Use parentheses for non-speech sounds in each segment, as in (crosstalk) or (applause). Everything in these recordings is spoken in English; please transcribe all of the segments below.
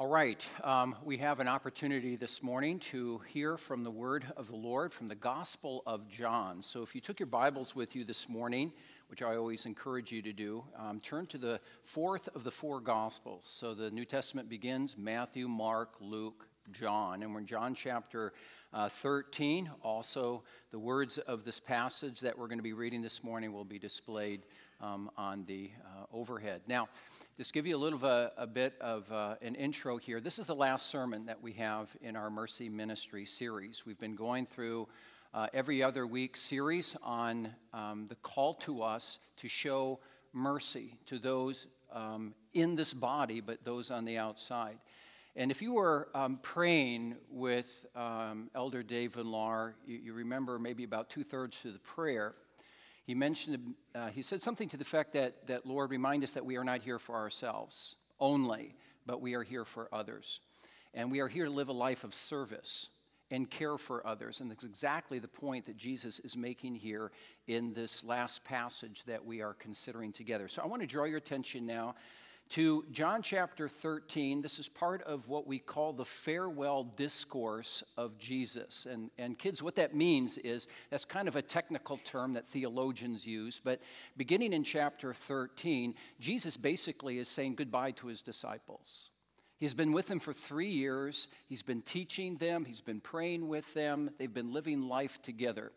All right, um, we have an opportunity this morning to hear from the word of the Lord from the Gospel of John. So if you took your Bibles with you this morning, which I always encourage you to do, um, turn to the fourth of the four Gospels. So the New Testament begins Matthew, Mark, Luke, John, and we're in John chapter uh, 13. Also, the words of this passage that we're going to be reading this morning will be displayed um, on the uh, overhead. Now, just give you a little of a, a bit of uh, an intro here. This is the last sermon that we have in our Mercy Ministry series. We've been going through uh, every other week series on um, the call to us to show mercy to those um, in this body, but those on the outside. And if you were um, praying with um, Elder Dave Vinlar, you, you remember maybe about two thirds of the prayer. He mentioned, uh, he said something to the effect that, that, Lord, remind us that we are not here for ourselves only, but we are here for others. And we are here to live a life of service and care for others. And that's exactly the point that Jesus is making here in this last passage that we are considering together. So I want to draw your attention now to John chapter 13. This is part of what we call the farewell discourse of Jesus. And, and kids, what that means is that's kind of a technical term that theologians use, but beginning in chapter 13, Jesus basically is saying goodbye to his disciples. He's been with them for three years. He's been teaching them. He's been praying with them. They've been living life together.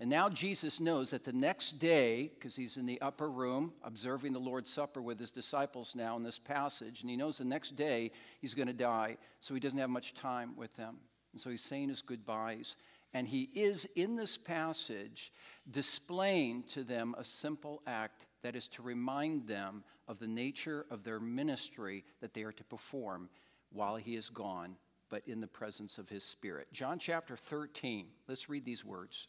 And now Jesus knows that the next day, because he's in the upper room observing the Lord's Supper with his disciples now in this passage, and he knows the next day he's going to die, so he doesn't have much time with them. And so he's saying his goodbyes. And he is in this passage displaying to them a simple act that is to remind them of the nature of their ministry that they are to perform while he is gone, but in the presence of his Spirit. John chapter 13, let's read these words.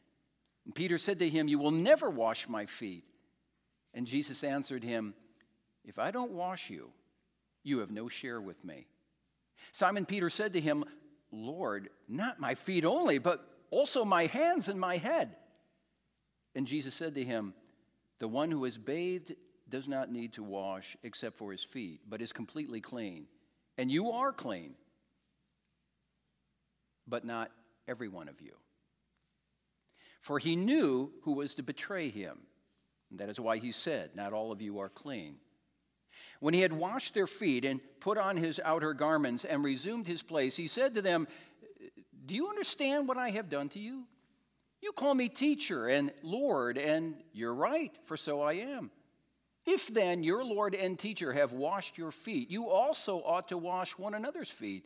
And Peter said to him, You will never wash my feet. And Jesus answered him, If I don't wash you, you have no share with me. Simon Peter said to him, Lord, not my feet only, but also my hands and my head. And Jesus said to him, The one who is bathed does not need to wash except for his feet, but is completely clean. And you are clean, but not every one of you for he knew who was to betray him. And that is why he said, Not all of you are clean. When he had washed their feet and put on his outer garments and resumed his place, he said to them, Do you understand what I have done to you? You call me teacher and Lord, and you're right, for so I am. If then your Lord and teacher have washed your feet, you also ought to wash one another's feet.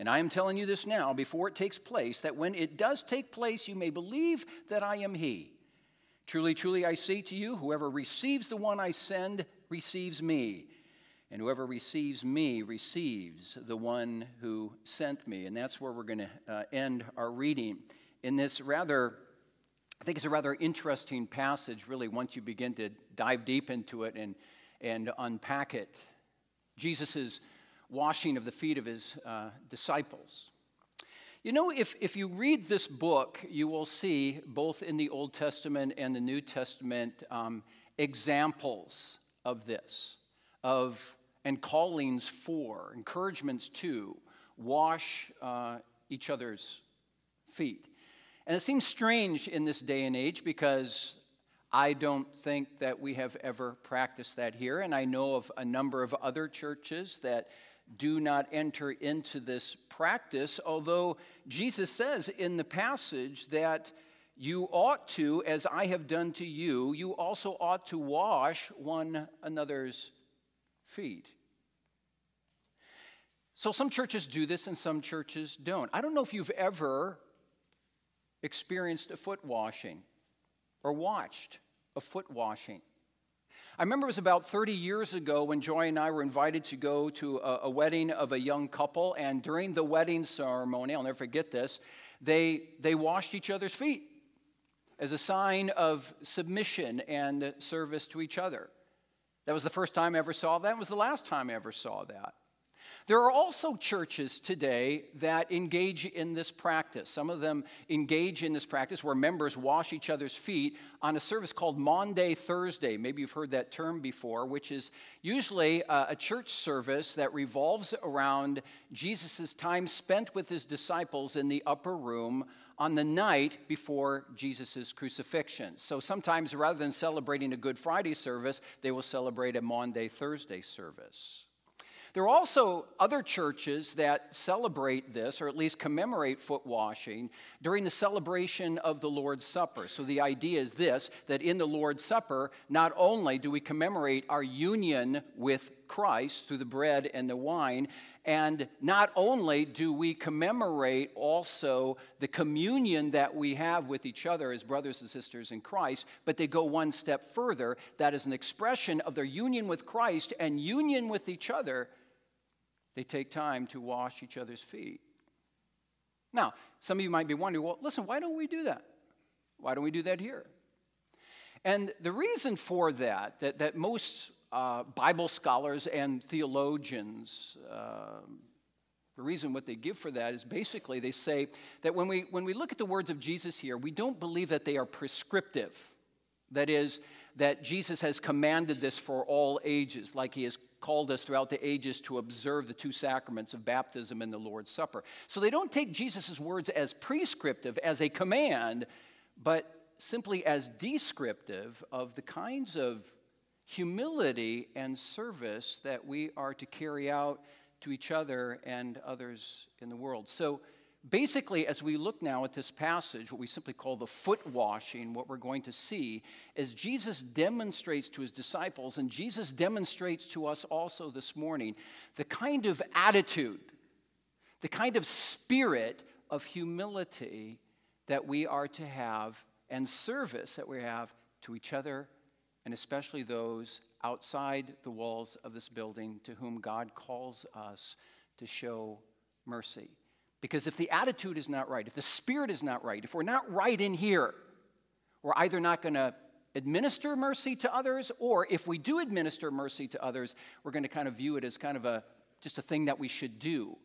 And I am telling you this now before it takes place, that when it does take place, you may believe that I am He. Truly, truly, I say to you, whoever receives the one I send receives me. And whoever receives me receives the one who sent me. And that's where we're going to uh, end our reading in this rather, I think it's a rather interesting passage, really, once you begin to dive deep into it and, and unpack it. Jesus' washing of the feet of his uh, disciples. You know, if, if you read this book, you will see, both in the Old Testament and the New Testament, um, examples of this, of and callings for, encouragements to wash uh, each other's feet. And it seems strange in this day and age because I don't think that we have ever practiced that here. And I know of a number of other churches that do not enter into this practice, although Jesus says in the passage that you ought to, as I have done to you, you also ought to wash one another's feet. So some churches do this and some churches don't. I don't know if you've ever experienced a foot washing or watched a foot washing. I remember it was about 30 years ago when Joy and I were invited to go to a, a, wedding of a young couple, and during the wedding ceremony, I'll never forget this, they, they washed each other's feet as a sign of submission and service to each other. That was the first time I ever saw that. It was the last time I ever saw that. There are also churches today that engage in this practice. Some of them engage in this practice where members wash each other's feet on a service called Maundy Thursday. Maybe you've heard that term before, which is usually uh, a church service that revolves around Jesus' time spent with his disciples in the upper room on the night before Jesus' crucifixion. So sometimes rather than celebrating a Good Friday service, they will celebrate a Maundy Thursday service. There are also other churches that celebrate this, or at least commemorate foot washing, during the celebration of the Lord's Supper. So the idea is this that in the Lord's Supper, not only do we commemorate our union with Christ through the bread and the wine, and not only do we commemorate also the communion that we have with each other as brothers and sisters in Christ, but they go one step further. That is an expression of their union with Christ and union with each other they take time to wash each other's feet. Now, some of you might be wondering, well, listen, why don't we do that? Why don't we do that here? And the reason for that, that, that most uh, Bible scholars and theologians, uh, the reason what they give for that is basically they say that when we, when we look at the words of Jesus here, we don't believe that they are prescriptive. That is, that Jesus has commanded this for all ages, like he has called us throughout the ages to observe the two sacraments of baptism and the Lord's Supper. So they don't take Jesus' words as prescriptive, as a command, but simply as descriptive of the kinds of humility and service that we are to carry out to each other and others in the world. So Basically, as we look now at this passage, what we simply call the foot washing, what we're going to see is Jesus demonstrates to his disciples, and Jesus demonstrates to us also this morning, the kind of attitude, the kind of spirit of humility that we are to have and service that we have to each other, and especially those outside the walls of this building to whom God calls us to show mercy. Because if the attitude is not right, if the spirit is not right, if we're not right in here, we're either not going to administer mercy to others, or if we do administer mercy to others, we're going to kind of view it as kind of a just a thing that we should do,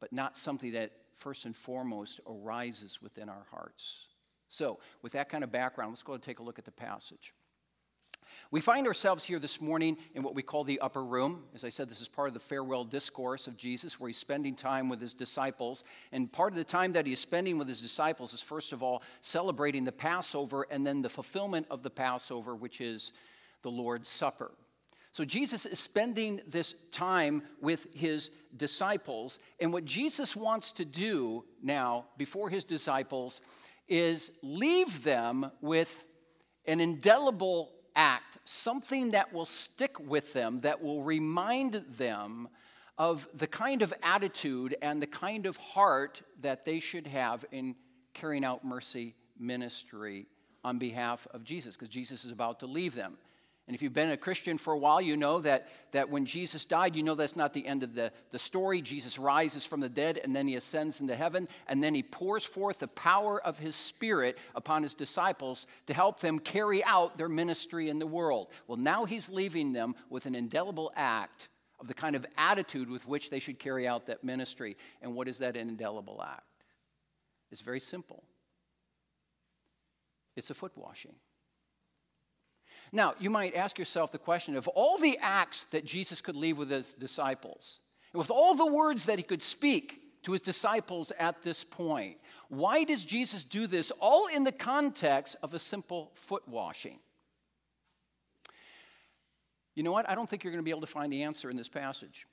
but not something that first and foremost arises within our hearts. So, with that kind of background, let's go and take a look at the passage. We find ourselves here this morning in what we call the upper room. As I said, this is part of the farewell discourse of Jesus, where he's spending time with his disciples. And part of the time that he's spending with his disciples is, first of all, celebrating the Passover and then the fulfillment of the Passover, which is the Lord's Supper. So Jesus is spending this time with his disciples. And what Jesus wants to do now before his disciples is leave them with an indelible act, something that will stick with them, that will remind them of the kind of attitude and the kind of heart that they should have in carrying out mercy ministry on behalf of Jesus, because Jesus is about to leave them. And if you've been a Christian for a while, you know that, that when Jesus died, you know that's not the end of the, the story. Jesus rises from the dead and then he ascends into heaven, and then he pours forth the power of his Spirit upon his disciples to help them carry out their ministry in the world. Well, now he's leaving them with an indelible act of the kind of attitude with which they should carry out that ministry. And what is that indelible act? It's very simple it's a foot washing. Now, you might ask yourself the question of all the acts that Jesus could leave with his disciples, and with all the words that he could speak to his disciples at this point, why does Jesus do this all in the context of a simple foot washing? You know what? I don't think you're going to be able to find the answer in this passage.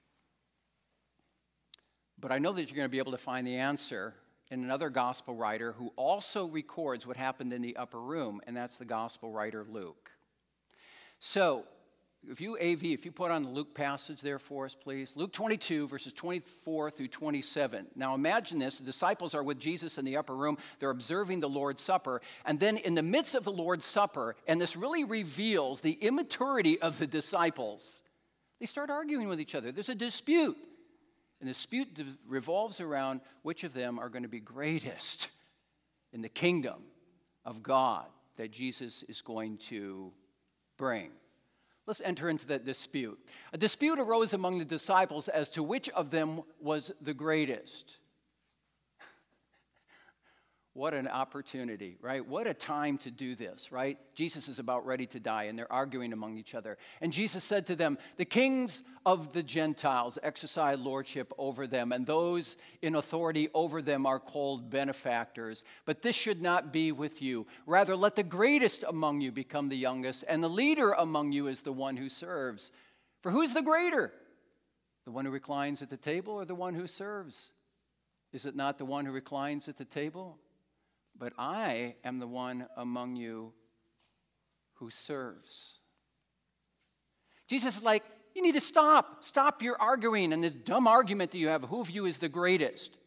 But I know that you're going to be able to find the answer in another gospel writer who also records what happened in the upper room, and that's the gospel writer Luke. So, if you AV, if you put on the Luke passage there for us, please. Luke 22, verses 24 through 27. Now imagine this the disciples are with Jesus in the upper room. They're observing the Lord's Supper. And then, in the midst of the Lord's Supper, and this really reveals the immaturity of the disciples, they start arguing with each other. There's a dispute. And the dispute revolves around which of them are going to be greatest in the kingdom of God that Jesus is going to bring. Let's enter into that dispute. A dispute arose among the disciples as to which of them was the greatest. What an opportunity, right? What a time to do this, right? Jesus is about ready to die, and they're arguing among each other. And Jesus said to them, The kings of the Gentiles exercise lordship over them, and those in authority over them are called benefactors. But this should not be with you. Rather, let the greatest among you become the youngest, and the leader among you is the one who serves. For who's the greater? The one who reclines at the table or the one who serves? Is it not the one who reclines at the table? But I am the one among you who serves. Jesus is like, you need to stop. Stop your arguing and this dumb argument that you have who of you is the greatest.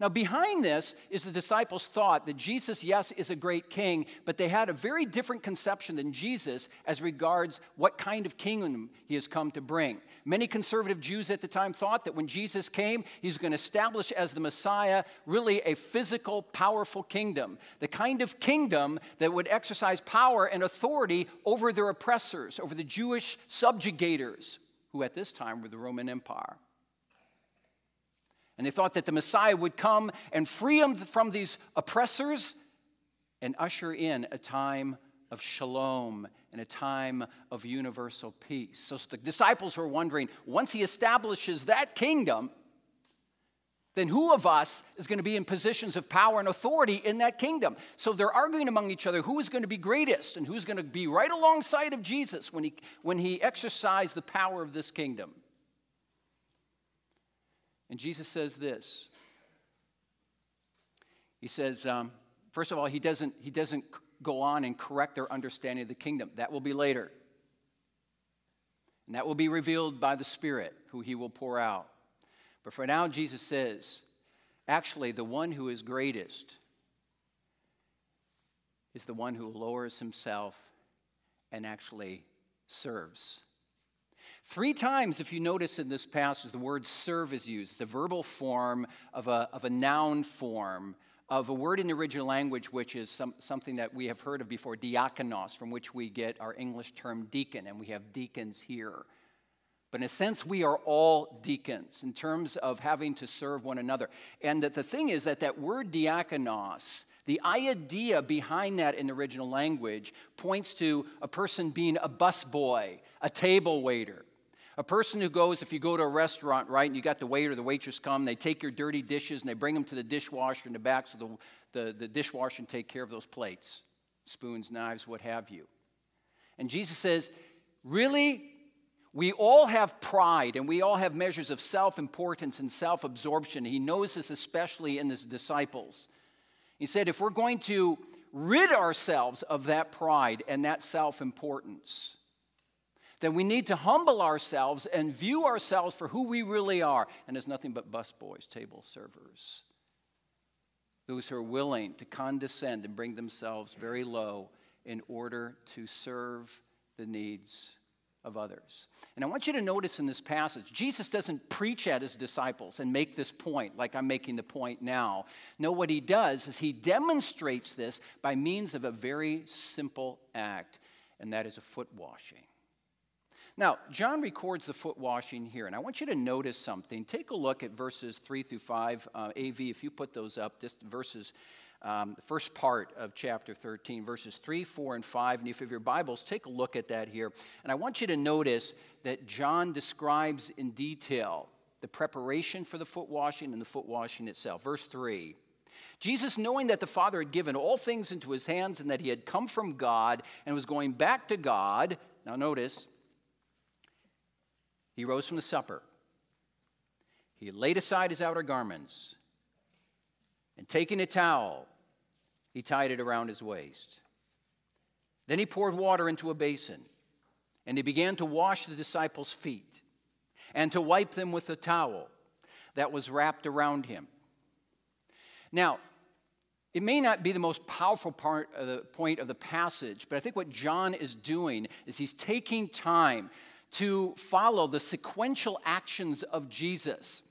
Now, behind this is the disciples' thought that Jesus, yes, is a great king, but they had a very different conception than Jesus as regards what kind of kingdom he has come to bring. Many conservative Jews at the time thought that when Jesus came, he's going to establish as the Messiah really a physical, powerful kingdom, the kind of kingdom that would exercise power and authority over their oppressors, over the Jewish subjugators, who at this time were the Roman Empire. And they thought that the Messiah would come and free them from these oppressors and usher in a time of shalom and a time of universal peace. So the disciples were wondering once he establishes that kingdom, then who of us is going to be in positions of power and authority in that kingdom? So they're arguing among each other who is going to be greatest and who's going to be right alongside of Jesus when he, when he exercised the power of this kingdom. And Jesus says this. He says, um, first of all, he doesn't, he doesn't go on and correct their understanding of the kingdom. That will be later. And that will be revealed by the Spirit, who he will pour out. But for now, Jesus says, actually, the one who is greatest is the one who lowers himself and actually serves. Three times, if you notice in this passage, the word serve is used. A verbal form of a, of a noun form of a word in the original language, which is some, something that we have heard of before, diakonos, from which we get our English term deacon, and we have deacons here. But in a sense, we are all deacons in terms of having to serve one another. And that the thing is that that word diakonos, the idea behind that in the original language, points to a person being a busboy, a table waiter. A person who goes, if you go to a restaurant, right, and you got the waiter, the waitress come, they take your dirty dishes and they bring them to the dishwasher in the back so the, the, the dishwasher can take care of those plates, spoons, knives, what have you. And Jesus says, Really? We all have pride and we all have measures of self importance and self absorption. He knows this especially in his disciples. He said, if we're going to rid ourselves of that pride and that self importance, then we need to humble ourselves and view ourselves for who we really are. And as nothing but busboys, table servers. Those who are willing to condescend and bring themselves very low in order to serve the needs of others. And I want you to notice in this passage, Jesus doesn't preach at his disciples and make this point like I'm making the point now. No, what he does is he demonstrates this by means of a very simple act, and that is a foot washing. Now, John records the foot washing here, and I want you to notice something. Take a look at verses 3 through 5. Uh, AV, if you put those up, just verses, um, the first part of chapter 13, verses 3, 4, and 5. And if you have your Bibles, take a look at that here. And I want you to notice that John describes in detail the preparation for the foot washing and the foot washing itself. Verse 3. Jesus, knowing that the Father had given all things into his hands and that he had come from God and was going back to God, now notice, he rose from the supper. He laid aside his outer garments, and taking a towel, he tied it around his waist. Then he poured water into a basin, and he began to wash the disciples' feet and to wipe them with a towel that was wrapped around him. Now, it may not be the most powerful part of the point of the passage, but I think what John is doing is he's taking time to follow the sequential actions of Jesus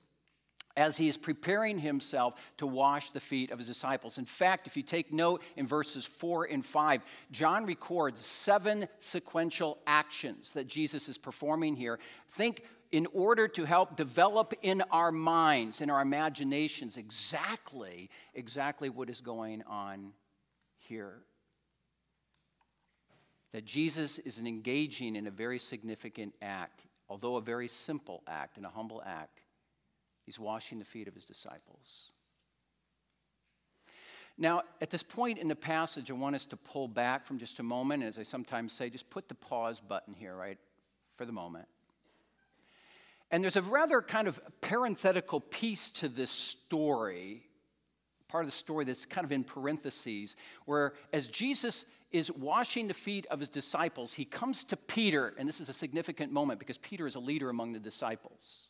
as he is preparing himself to wash the feet of his disciples. In fact, if you take note in verses 4 and 5, John records seven sequential actions that Jesus is performing here. Think in order to help develop in our minds, in our imaginations, exactly, exactly what is going on here that Jesus is engaging in a very significant act, although a very simple act and a humble act. He's washing the feet of his disciples. Now, at this point in the passage, I want us to pull back from just a moment. As I sometimes say, just put the pause button here, right, for the moment. And there's a rather kind of parenthetical piece to this story, part of the story that's kind of in parentheses, where as Jesus is washing the feet of his disciples, he comes to Peter, and this is a significant moment because Peter is a leader among the disciples.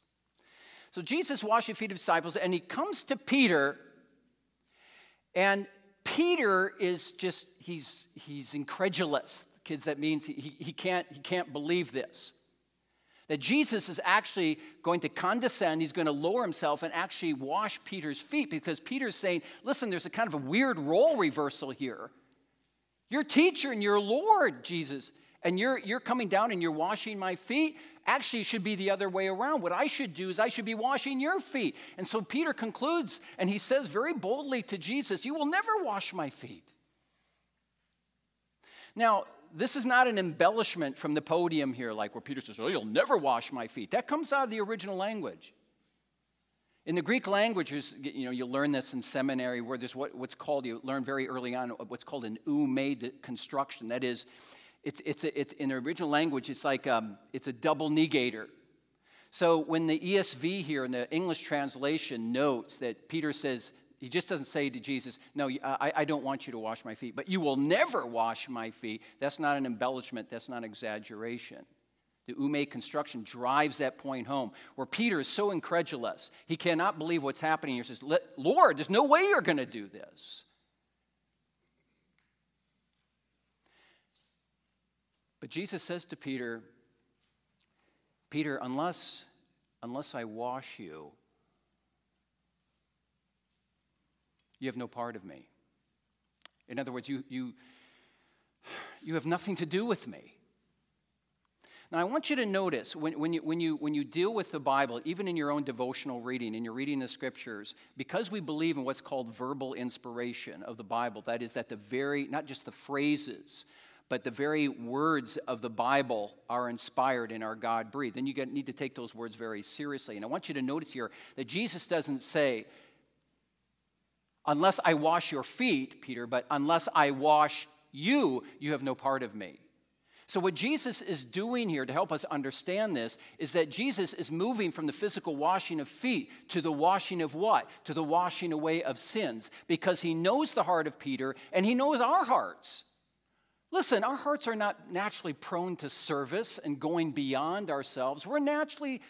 So Jesus washing the feet of disciples, and he comes to Peter, and Peter is just, he's, he's incredulous. Kids, that means he, he, can't, he can't believe this. That Jesus is actually going to condescend, he's going to lower himself and actually wash Peter's feet because Peter's saying, listen, there's a kind of a weird role reversal here. Your teacher and your Lord, Jesus, and you're, you're coming down and you're washing my feet. Actually, should be the other way around. What I should do is I should be washing your feet. And so Peter concludes and he says very boldly to Jesus, You will never wash my feet. Now, this is not an embellishment from the podium here, like where Peter says, Oh, you'll never wash my feet. That comes out of the original language. In the Greek languages, you know, you learn this in seminary where there's what, what's called, you learn very early on what's called an ou mē construction. That is, it's, it's, a, it's in the original language, it's like um, it's a double negator. So when the ESV here in the English translation notes that Peter says, he just doesn't say to Jesus, No, I, I don't want you to wash my feet, but you will never wash my feet. That's not an embellishment, that's not exaggeration. The ou mē construction drives that point home, where Peter is so incredulous. He cannot believe what's happening here. He says, Lord, there's no way you're going to do this. But Jesus says to Peter, Peter, unless, unless I wash you, you have no part of me. In other words, you, you, you have nothing to do with me. Now, I want you to notice when, when, you, when, you, when you deal with the Bible, even in your own devotional reading, and you're reading the scriptures, because we believe in what's called verbal inspiration of the Bible, that is, that the very, not just the phrases, but the very words of the Bible are inspired and are God breathed. Then you get, need to take those words very seriously. And I want you to notice here that Jesus doesn't say, unless I wash your feet, Peter, but unless I wash you, you have no part of me. So, what Jesus is doing here to help us understand this is that Jesus is moving from the physical washing of feet to the washing of what? To the washing away of sins, because he knows the heart of Peter and he knows our hearts. Listen, our hearts are not naturally prone to service and going beyond ourselves. We're naturally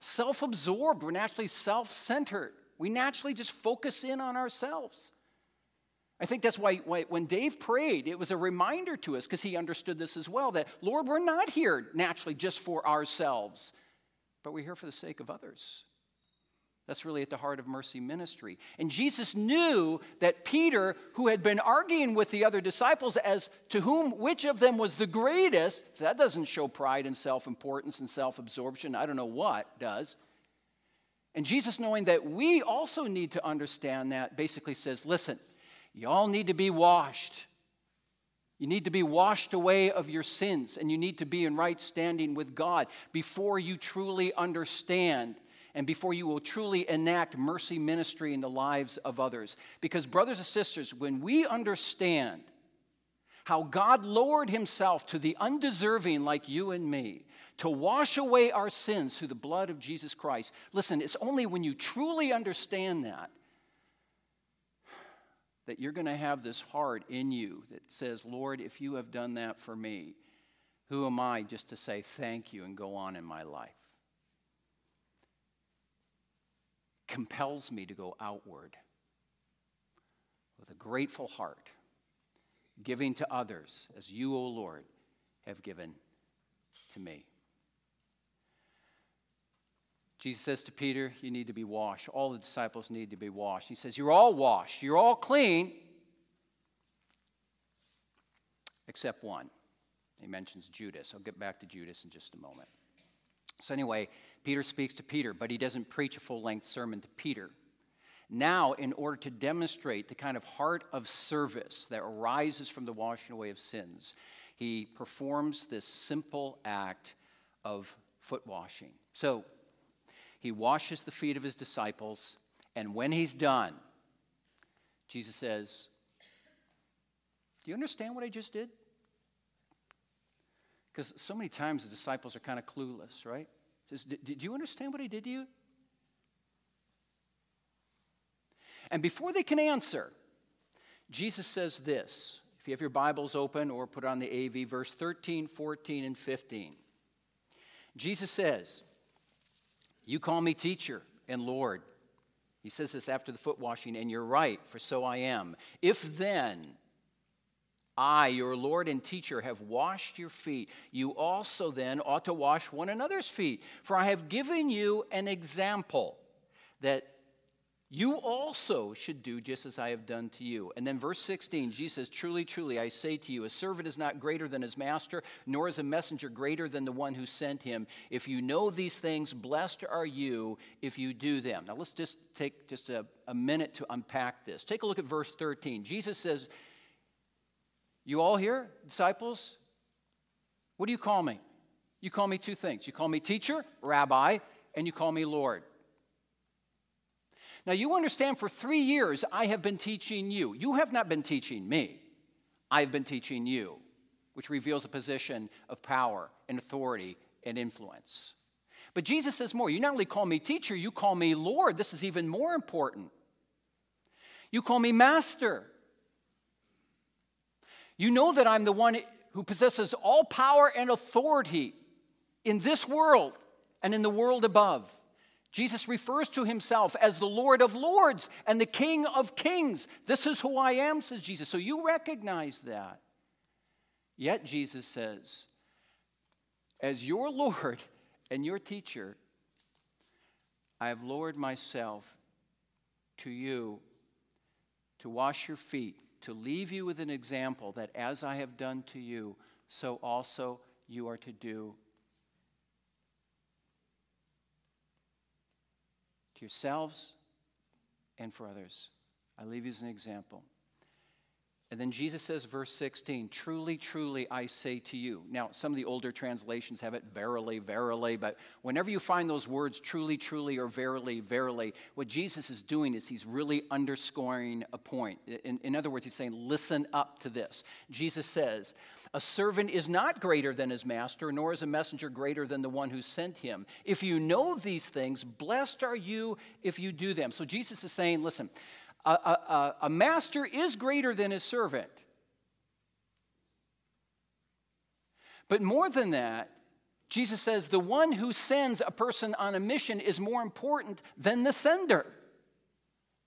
self absorbed, we're naturally self centered. We naturally just focus in on ourselves. I think that's why, why, when Dave prayed, it was a reminder to us because he understood this as well that, Lord, we're not here naturally just for ourselves, but we're here for the sake of others. That's really at the heart of mercy ministry. And Jesus knew that Peter, who had been arguing with the other disciples as to whom which of them was the greatest, that doesn't show pride and self importance and self absorption. I don't know what does. And Jesus, knowing that we also need to understand that, basically says, listen, y'all need to be washed. You need to be washed away of your sins, and you need to be in right standing with God before you truly understand and before you will truly enact mercy ministry in the lives of others. Because, brothers and sisters, when we understand how God lowered himself to the undeserving like you and me to wash away our sins through the blood of Jesus Christ, listen, it's only when you truly understand that that you're going to have this heart in you that says, Lord, if you have done that for me, who am I just to say thank you and go on in my life? compels me to go outward with a grateful heart, giving to others as you, O Lord, have given to me. Jesus says to Peter, You need to be washed. All the disciples need to be washed. He says, You're all washed. You're all clean, except one. He mentions Judas. I'll get back to Judas in just a moment. So, anyway, Peter speaks to Peter, but he doesn't preach a full length sermon to Peter. Now, in order to demonstrate the kind of heart of service that arises from the washing away of sins, he performs this simple act of foot washing. So, he washes the feet of his disciples, and when he's done, Jesus says, Do you understand what I just did? Because so many times the disciples are kind of clueless, right? Says, Did you understand what I did to you? And before they can answer, Jesus says this. If you have your Bibles open or put on the AV, verse 13, 14, and 15. Jesus says, You call me teacher and Lord. He says this after the foot washing, and you're right, for so I am. If then, I, your Lord and teacher, have washed your feet. You also then ought to wash one another's feet. For I have given you an example that you also should do just as I have done to you. And then verse 16, Jesus says, Truly, truly, I say to you, a servant is not greater than his master, nor is a messenger greater than the one who sent him. If you know these things, blessed are you if you do them. Now let's just take just a, a minute to unpack this. Take a look at verse 13. Jesus says, you all here, disciples? What do you call me? You call me two things. You call me teacher, rabbi, and you call me Lord. Now, you understand for three years I have been teaching you. You have not been teaching me, I've been teaching you, which reveals a position of power and authority and influence. But Jesus says more. You not only call me teacher, you call me Lord. This is even more important. You call me master. You know that I'm the one who possesses all power and authority in this world and in the world above. Jesus refers to himself as the Lord of Lords and the King of Kings. This is who I am, says Jesus. So you recognize that. Yet Jesus says, as your Lord and your teacher, I have lowered myself to you to wash your feet to leave you with an example that as I have done to you, so also you are to do to yourselves and for others. I leave you as an example. And then Jesus says, verse 16, truly, truly, I say to you. Now, some of the older translations have it verily, verily, but whenever you find those words, truly, truly, or verily, verily, what Jesus is doing is he's really underscoring a point. In, in other words, he's saying, listen up to this. Jesus says, a servant is not greater than his master, nor is a messenger greater than the one who sent him. If you know these things, blessed are you if you do them. So Jesus is saying, listen, a, a, a master is greater than his servant. But more than that, Jesus says the one who sends a person on a mission is more important than the sender.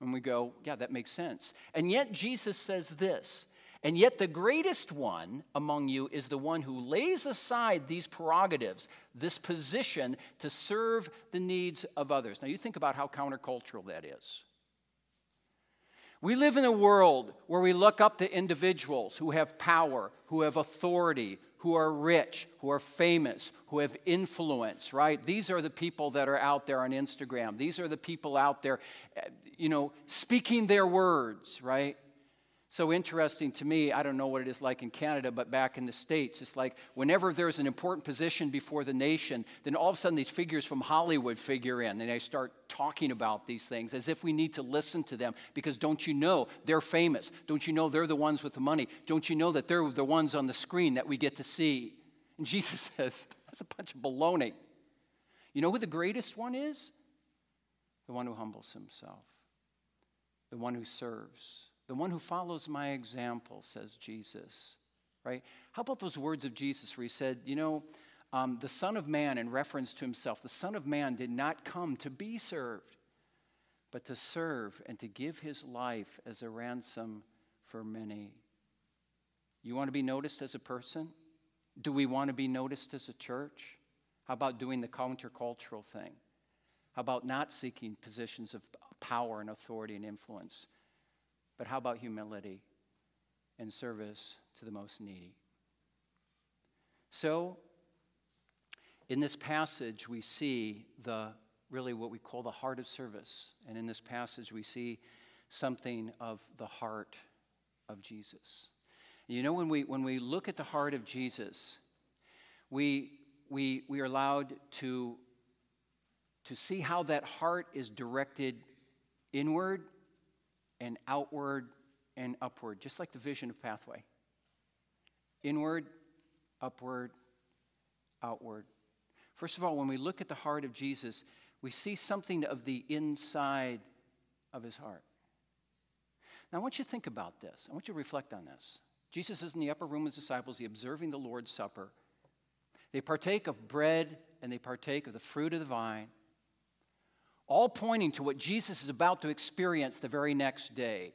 And we go, yeah, that makes sense. And yet Jesus says this And yet, the greatest one among you is the one who lays aside these prerogatives, this position to serve the needs of others. Now, you think about how countercultural that is. We live in a world where we look up to individuals who have power, who have authority, who are rich, who are famous, who have influence, right? These are the people that are out there on Instagram. These are the people out there, eh, you know, speaking their words, right? So interesting to me. I don't know what it is like in Canada, but back in the States, it's like whenever there's an important position before the nation, then all of a sudden these figures from Hollywood figure in and they start talking about these things as if we need to listen to them because don't you know they're famous? Don't you know they're the ones with the money? Don't you know that they're the ones on the screen that we get to see? And (laughs) Jesus says, that's a bunch of baloney. You know who the greatest one is? The one who humbles himself, the one who serves the one who follows my example, says Jesus. Right? How about those words of Jesus where he said, You know, um, the Son of Man, in reference to himself, the Son of Man did not come to be served, but to serve and to give his life as a ransom for many. You want to be noticed as a person? Do we want to be noticed as a church? How about doing the countercultural thing? How about not seeking positions of power and authority and influence? But how about humility and service to the most needy? So, in this passage, we see the really what we call the heart of service. And in this passage, we see something of the heart of Jesus. You know, when we, when we look at the heart of Jesus, we, we, we are allowed to, to see how that heart is directed inward and outward and upward, just like the vision of pathway. Inward, upward, outward. First of all, when we look at the heart of Jesus, we see something of the inside of his heart. Now, I want you to think about this. I want you to reflect on this. Jesus is in the upper room with his disciples, he observing the Lord's Supper. They partake of bread and they partake of the fruit of the vine all pointing to what Jesus is about to experience the very next day.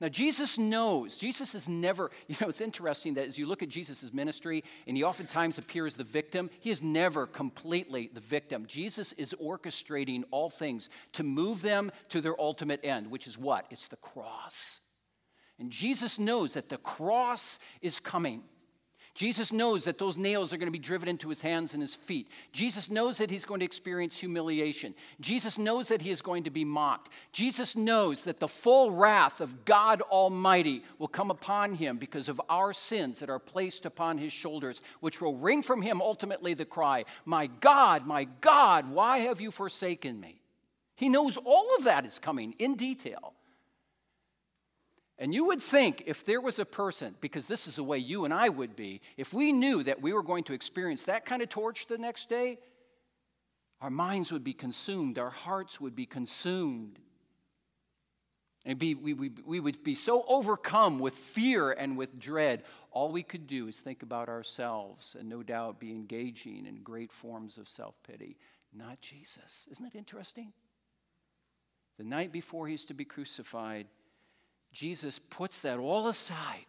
Now, Jesus knows, Jesus is never, (laughs) you know, it's interesting that as you look at Jesus' ministry and he oftentimes appears the victim, he is never completely the victim. Jesus is orchestrating all things to move them to their ultimate end, which is what? It's the cross. And Jesus knows that the cross is coming. Jesus knows that those nails are going to be driven into his hands and his feet. Jesus knows that he's going to experience humiliation. Jesus knows that he is going to be mocked. Jesus knows that the full wrath of God Almighty will come upon him because of our sins that are placed upon his shoulders, which will wring from him ultimately the cry, My God, my God, why have you forsaken me? He knows all of that is coming in detail. And you would think if there was a person, because this is the way you and I would be, if we knew that we were going to experience that kind of torch the next day, our minds would be consumed, our hearts would be consumed. And be, we, we, we would be so overcome with fear and with dread. All we could do is think about ourselves and no doubt be engaging in great forms of self pity. Not Jesus. Isn't that interesting? The night before he's to be crucified, Jesus puts that all aside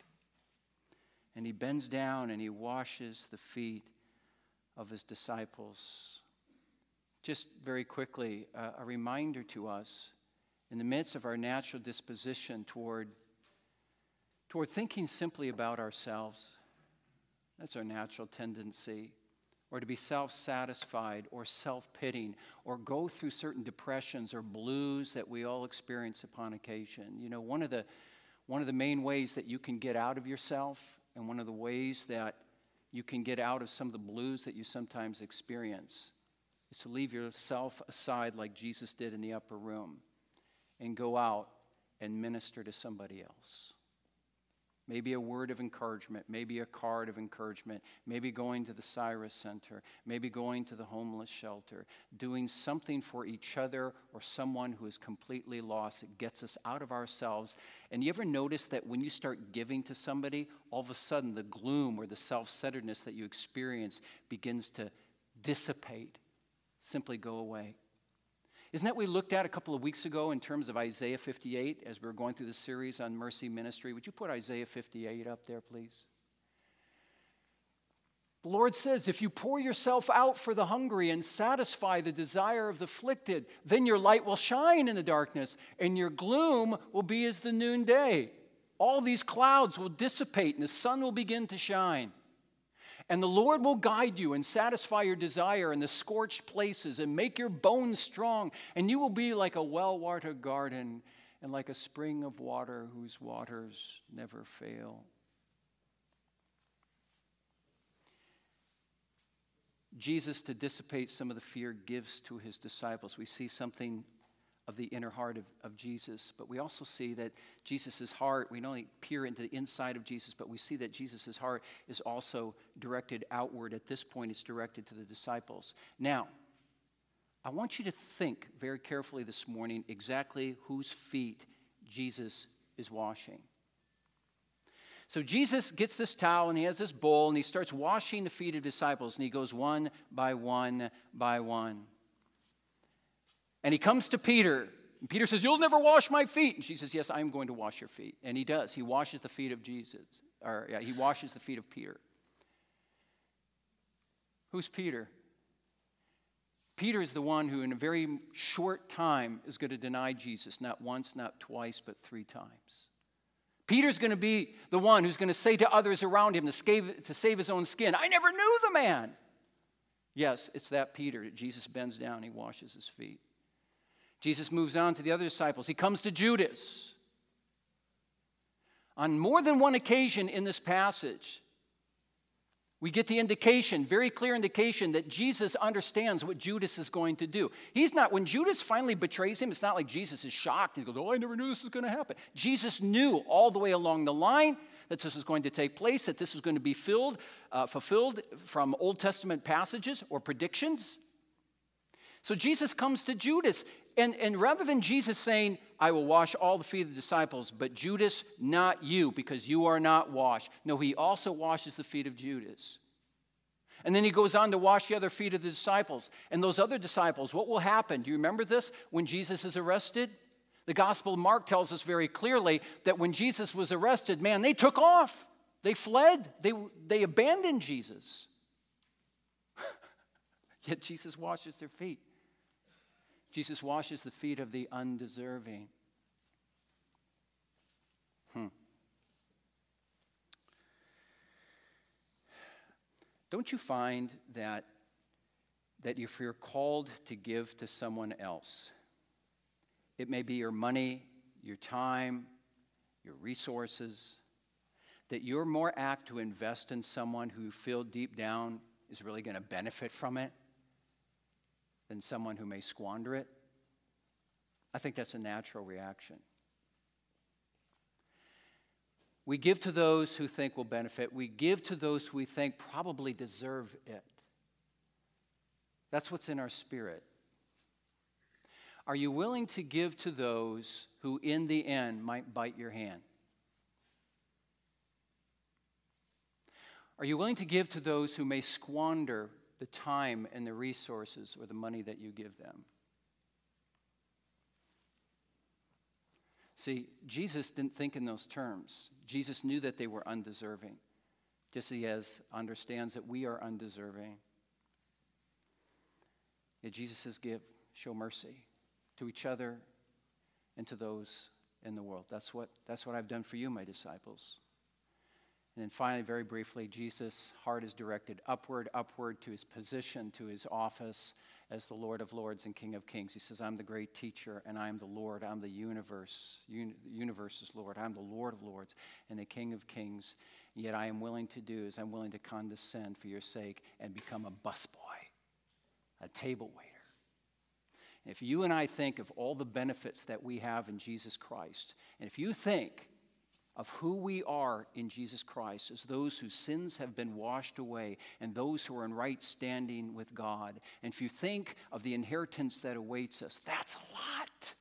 and he bends down and he washes the feet of his disciples. Just very quickly, uh, a reminder to us in the midst of our natural disposition toward, toward thinking simply about ourselves. That's our natural tendency or to be self satisfied or self pitying or go through certain depressions or blues that we all experience upon occasion. You know, one of the one of the main ways that you can get out of yourself and one of the ways that you can get out of some of the blues that you sometimes experience is to leave yourself aside like Jesus did in the upper room and go out and minister to somebody else. Maybe a word of encouragement, maybe a card of encouragement, maybe going to the Cyrus Center, maybe going to the homeless shelter, doing something for each other or someone who is completely lost. It gets us out of ourselves. And you ever notice that when you start giving to somebody, all of a sudden the gloom or the self centeredness that you experience begins to dissipate, simply go away? Isn't that we looked at a couple of weeks ago in terms of Isaiah 58 as we were going through the series on mercy ministry? Would you put Isaiah 58 up there, please? The Lord says, If you pour yourself out for the hungry and satisfy the desire of the afflicted, then your light will shine in the darkness, and your gloom will be as the noonday. All these clouds will dissipate, and the sun will begin to shine. And the Lord will guide you and satisfy your desire in the scorched places and make your bones strong. And you will be like a well watered garden and like a spring of water whose waters never fail. Jesus, to dissipate some of the fear, gives to his disciples. We see something of the inner heart of, of Jesus. But we also see that Jesus' heart, we not only peer into the inside of Jesus, but we see that Jesus' heart is also directed outward. At this point, it's directed to the disciples. Now, I want you to think very carefully this morning exactly whose feet Jesus is washing. So Jesus gets this towel and he has this bowl and he starts washing the feet of disciples and he goes one by one by one. And he comes to Peter. And Peter says, You'll never wash my feet. And she says, Yes, I'm going to wash your feet. And he does. He washes the feet of Jesus, or yeah, he washes the feet of Peter. Who's Peter? Peter is the one who, in a very short time, is going to deny Jesus, not once, not twice, but three times. Peter's going to be the one who's going to say to others around him to save, to save his own skin, I never knew the man. Yes, it's that Peter. Jesus bends down, he washes his feet. Jesus moves on to the other disciples. He comes to Judas. On more than one occasion in this passage, we get the indication, very clear indication, that Jesus understands what Judas is going to do. He's not, when Judas finally betrays him, it's not like Jesus is shocked. He goes, Oh, I never knew this was going to happen. Jesus knew all the way along the line that this was going to take place, that this was going to be filled, uh, fulfilled from Old Testament passages or predictions. So Jesus comes to Judas and, and rather than Jesus saying, I will wash all the feet of the disciples, but Judas, not you, because you are not washed. No, he also washes the feet of Judas. And then he goes on to wash the other feet of the disciples. And those other disciples, what will happen? Do you remember this when Jesus is arrested? The Gospel of Mark tells us very clearly that when Jesus was arrested, man, they took off. They fled. They, they abandoned Jesus. (laughs) Yet Jesus washes their feet. Jesus washes the feet of the undeserving. Hmm. Don't you find that, that if you're called to give to someone else, it may be your money, your time, your resources, that you're more apt to invest in someone who you feel deep down is really going to benefit from it than someone who may squander it. I think that's a natural reaction. We give to those who think will benefit. We give to those who we think probably deserve it. That's what's in our spirit. Are you willing to give to those who, in the end, might bite your hand? Are you willing to give to those who may squander the time and the resources or the money that you give them. See, Jesus didn't think in those terms. Jesus knew that they were undeserving, just as he has, understands that we are undeserving. Yet Jesus says, Give, show mercy to each other and to those in the world. That's what, that's what I've done for you, my disciples. And then finally, very briefly, Jesus' heart is directed upward, upward to his position, to his office as the Lord of Lords and King of Kings. He says, I'm the great teacher, and I'm the Lord. I'm the universe, uni- universe's Lord. I'm the Lord of Lords and the King of Kings. Yet I am willing to do is I'm willing to condescend for your sake and become a busboy, a table waiter. And if you and I think of all the benefits that we have in Jesus Christ, and if you think of who we are in Jesus Christ as those whose sins have been washed away and those who are in right standing with God. And if you think of the inheritance that awaits us, that's a lot.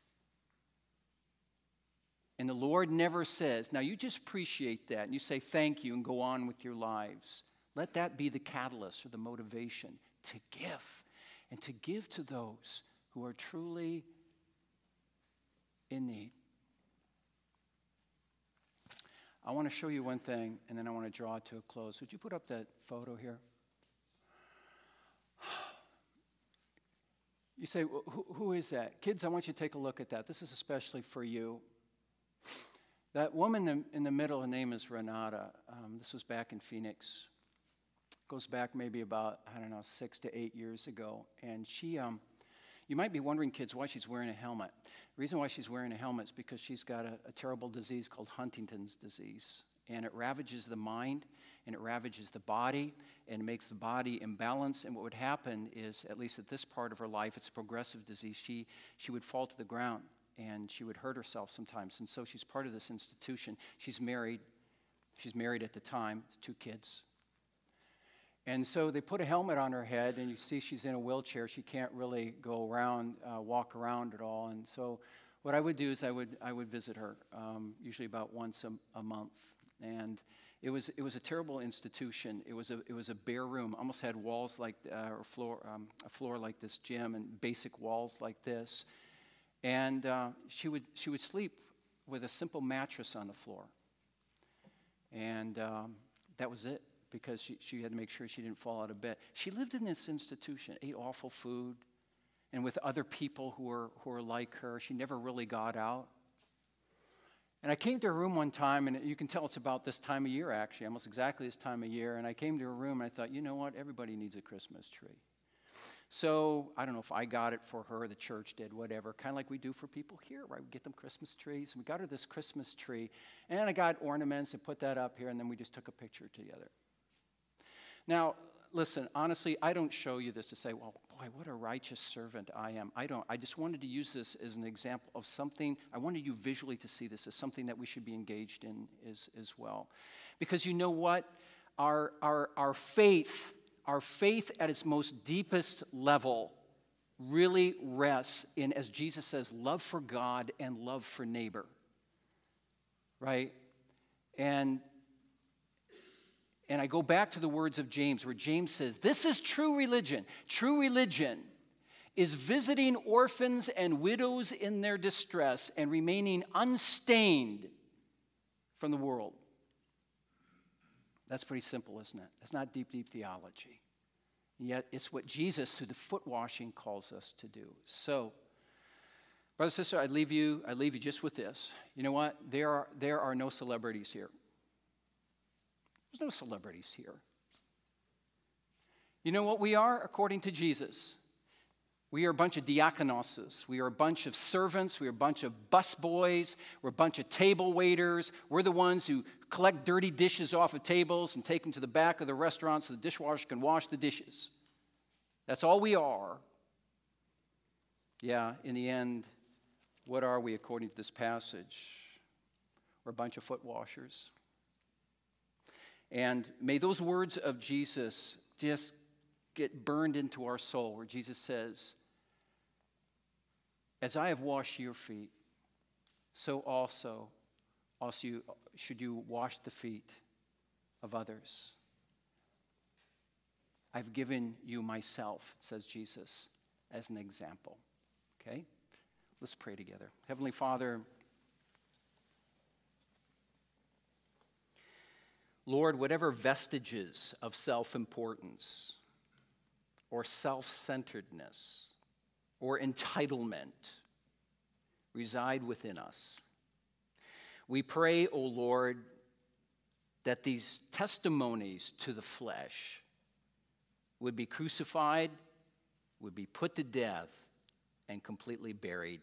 And the Lord never says, now you just appreciate that and you say thank you and go on with your lives. Let that be the catalyst or the motivation to give and to give to those who are truly in need. I want to show you one thing, and then I want to draw it to a close. Would you put up that photo here? (sighs) You say, well, who, who is that? Kids, I want you to take a look at that. This is especially for you. That woman in, in the middle, her name is Renata. Um, this was back in Phoenix. Goes back maybe about, I don't know, six to eight years ago. And she, um, you might be wondering, kids, why she's wearing a helmet. The reason why she's wearing a helmet is because she's got a, a terrible disease called Huntington's disease. And it ravages the mind and it ravages the body and it makes the body imbalanced. And what would happen is, at least at this part of her life, it's a progressive disease, she, she would fall to the ground and she would hurt herself sometimes. And so she's part of this institution. She's married. She's married at the time, two kids. And so they put a helmet on her head, and you see she's in a wheelchair. She can't really go around, uh, walk around at all. And so, what I would do is I would I would visit her, um, usually about once a, a month. And it was it was a terrible institution. It was a it was a bare room. Almost had walls like uh, or floor um, a floor like this gym and basic walls like this. And uh, she, would, she would sleep with a simple mattress on the floor. And um, that was it because she, she had to make sure she didn't fall out of bed. She lived in this institution, ate awful food, and with other people who were, who were like her. She never really got out. And I came to her room one time, and you can tell it's about this time of year, actually, almost exactly this time of year. And I came to her room, and I thought, you know what? Everybody needs a Christmas tree. So I don't know if I got it for her, the church did, whatever, kind of like we do for people here, right? We get them Christmas trees. We got her this Christmas tree. And I got ornaments and put that up here, and then we just took a picture together. Now, listen, honestly, I don't show you this to say, well, boy, what a righteous servant I am. I don't. I just wanted to use this as an example of something. I wanted you visually to see this as something that we should be engaged in as, as well. Because you know what? Our, our, our faith our faith at its most deepest level really rests in, as Jesus says, love for God and love for neighbor. Right? And and I go back to the words of James, where James says, This is true religion. True religion is visiting orphans and widows in their distress and remaining unstained from the world. That's pretty simple, isn't it? That's not deep, deep theology. And yet, it's what Jesus, through the foot washing, calls us to do. So, brother, sister, I leave you. I leave you just with this. You know what? There are there are no celebrities here. There's no celebrities here. You know what we are, according to Jesus? We are a bunch of diakonoses. We are a bunch of servants. We are a bunch of busboys. We're a bunch of table waiters. We're the ones who collect dirty dishes off of tables and take them to the back of the restaurant so the dishwasher can wash the dishes. That's all we are. Yeah, in the end, what are we according to this passage? We're a bunch of foot washers. And may those words of Jesus just get burned into our soul, where Jesus says, as I have washed your feet, so also, also you, should you wash the feet of others. I've given you myself, says Jesus, as an example. Okay? Let's pray together. Heavenly Father, Lord, whatever vestiges of self importance or self centeredness or entitlement reside within us. We pray, O Lord, that these testimonies to the flesh would be crucified, would be put to death, and completely buried,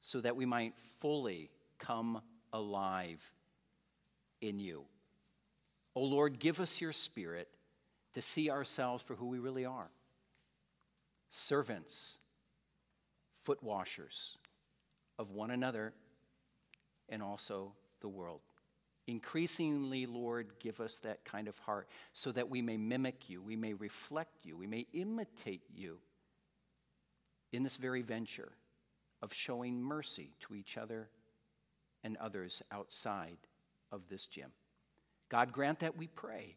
so that we might fully come alive in you. O oh Lord, give us your spirit to see ourselves for who we really are servants foot washers of one another and also the world. Increasingly, Lord, give us that kind of heart so that we may mimic you, we may reflect you, we may imitate you in this very venture of showing mercy to each other and others outside of this gym. God grant that we pray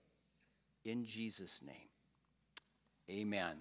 in Jesus' name. Amen.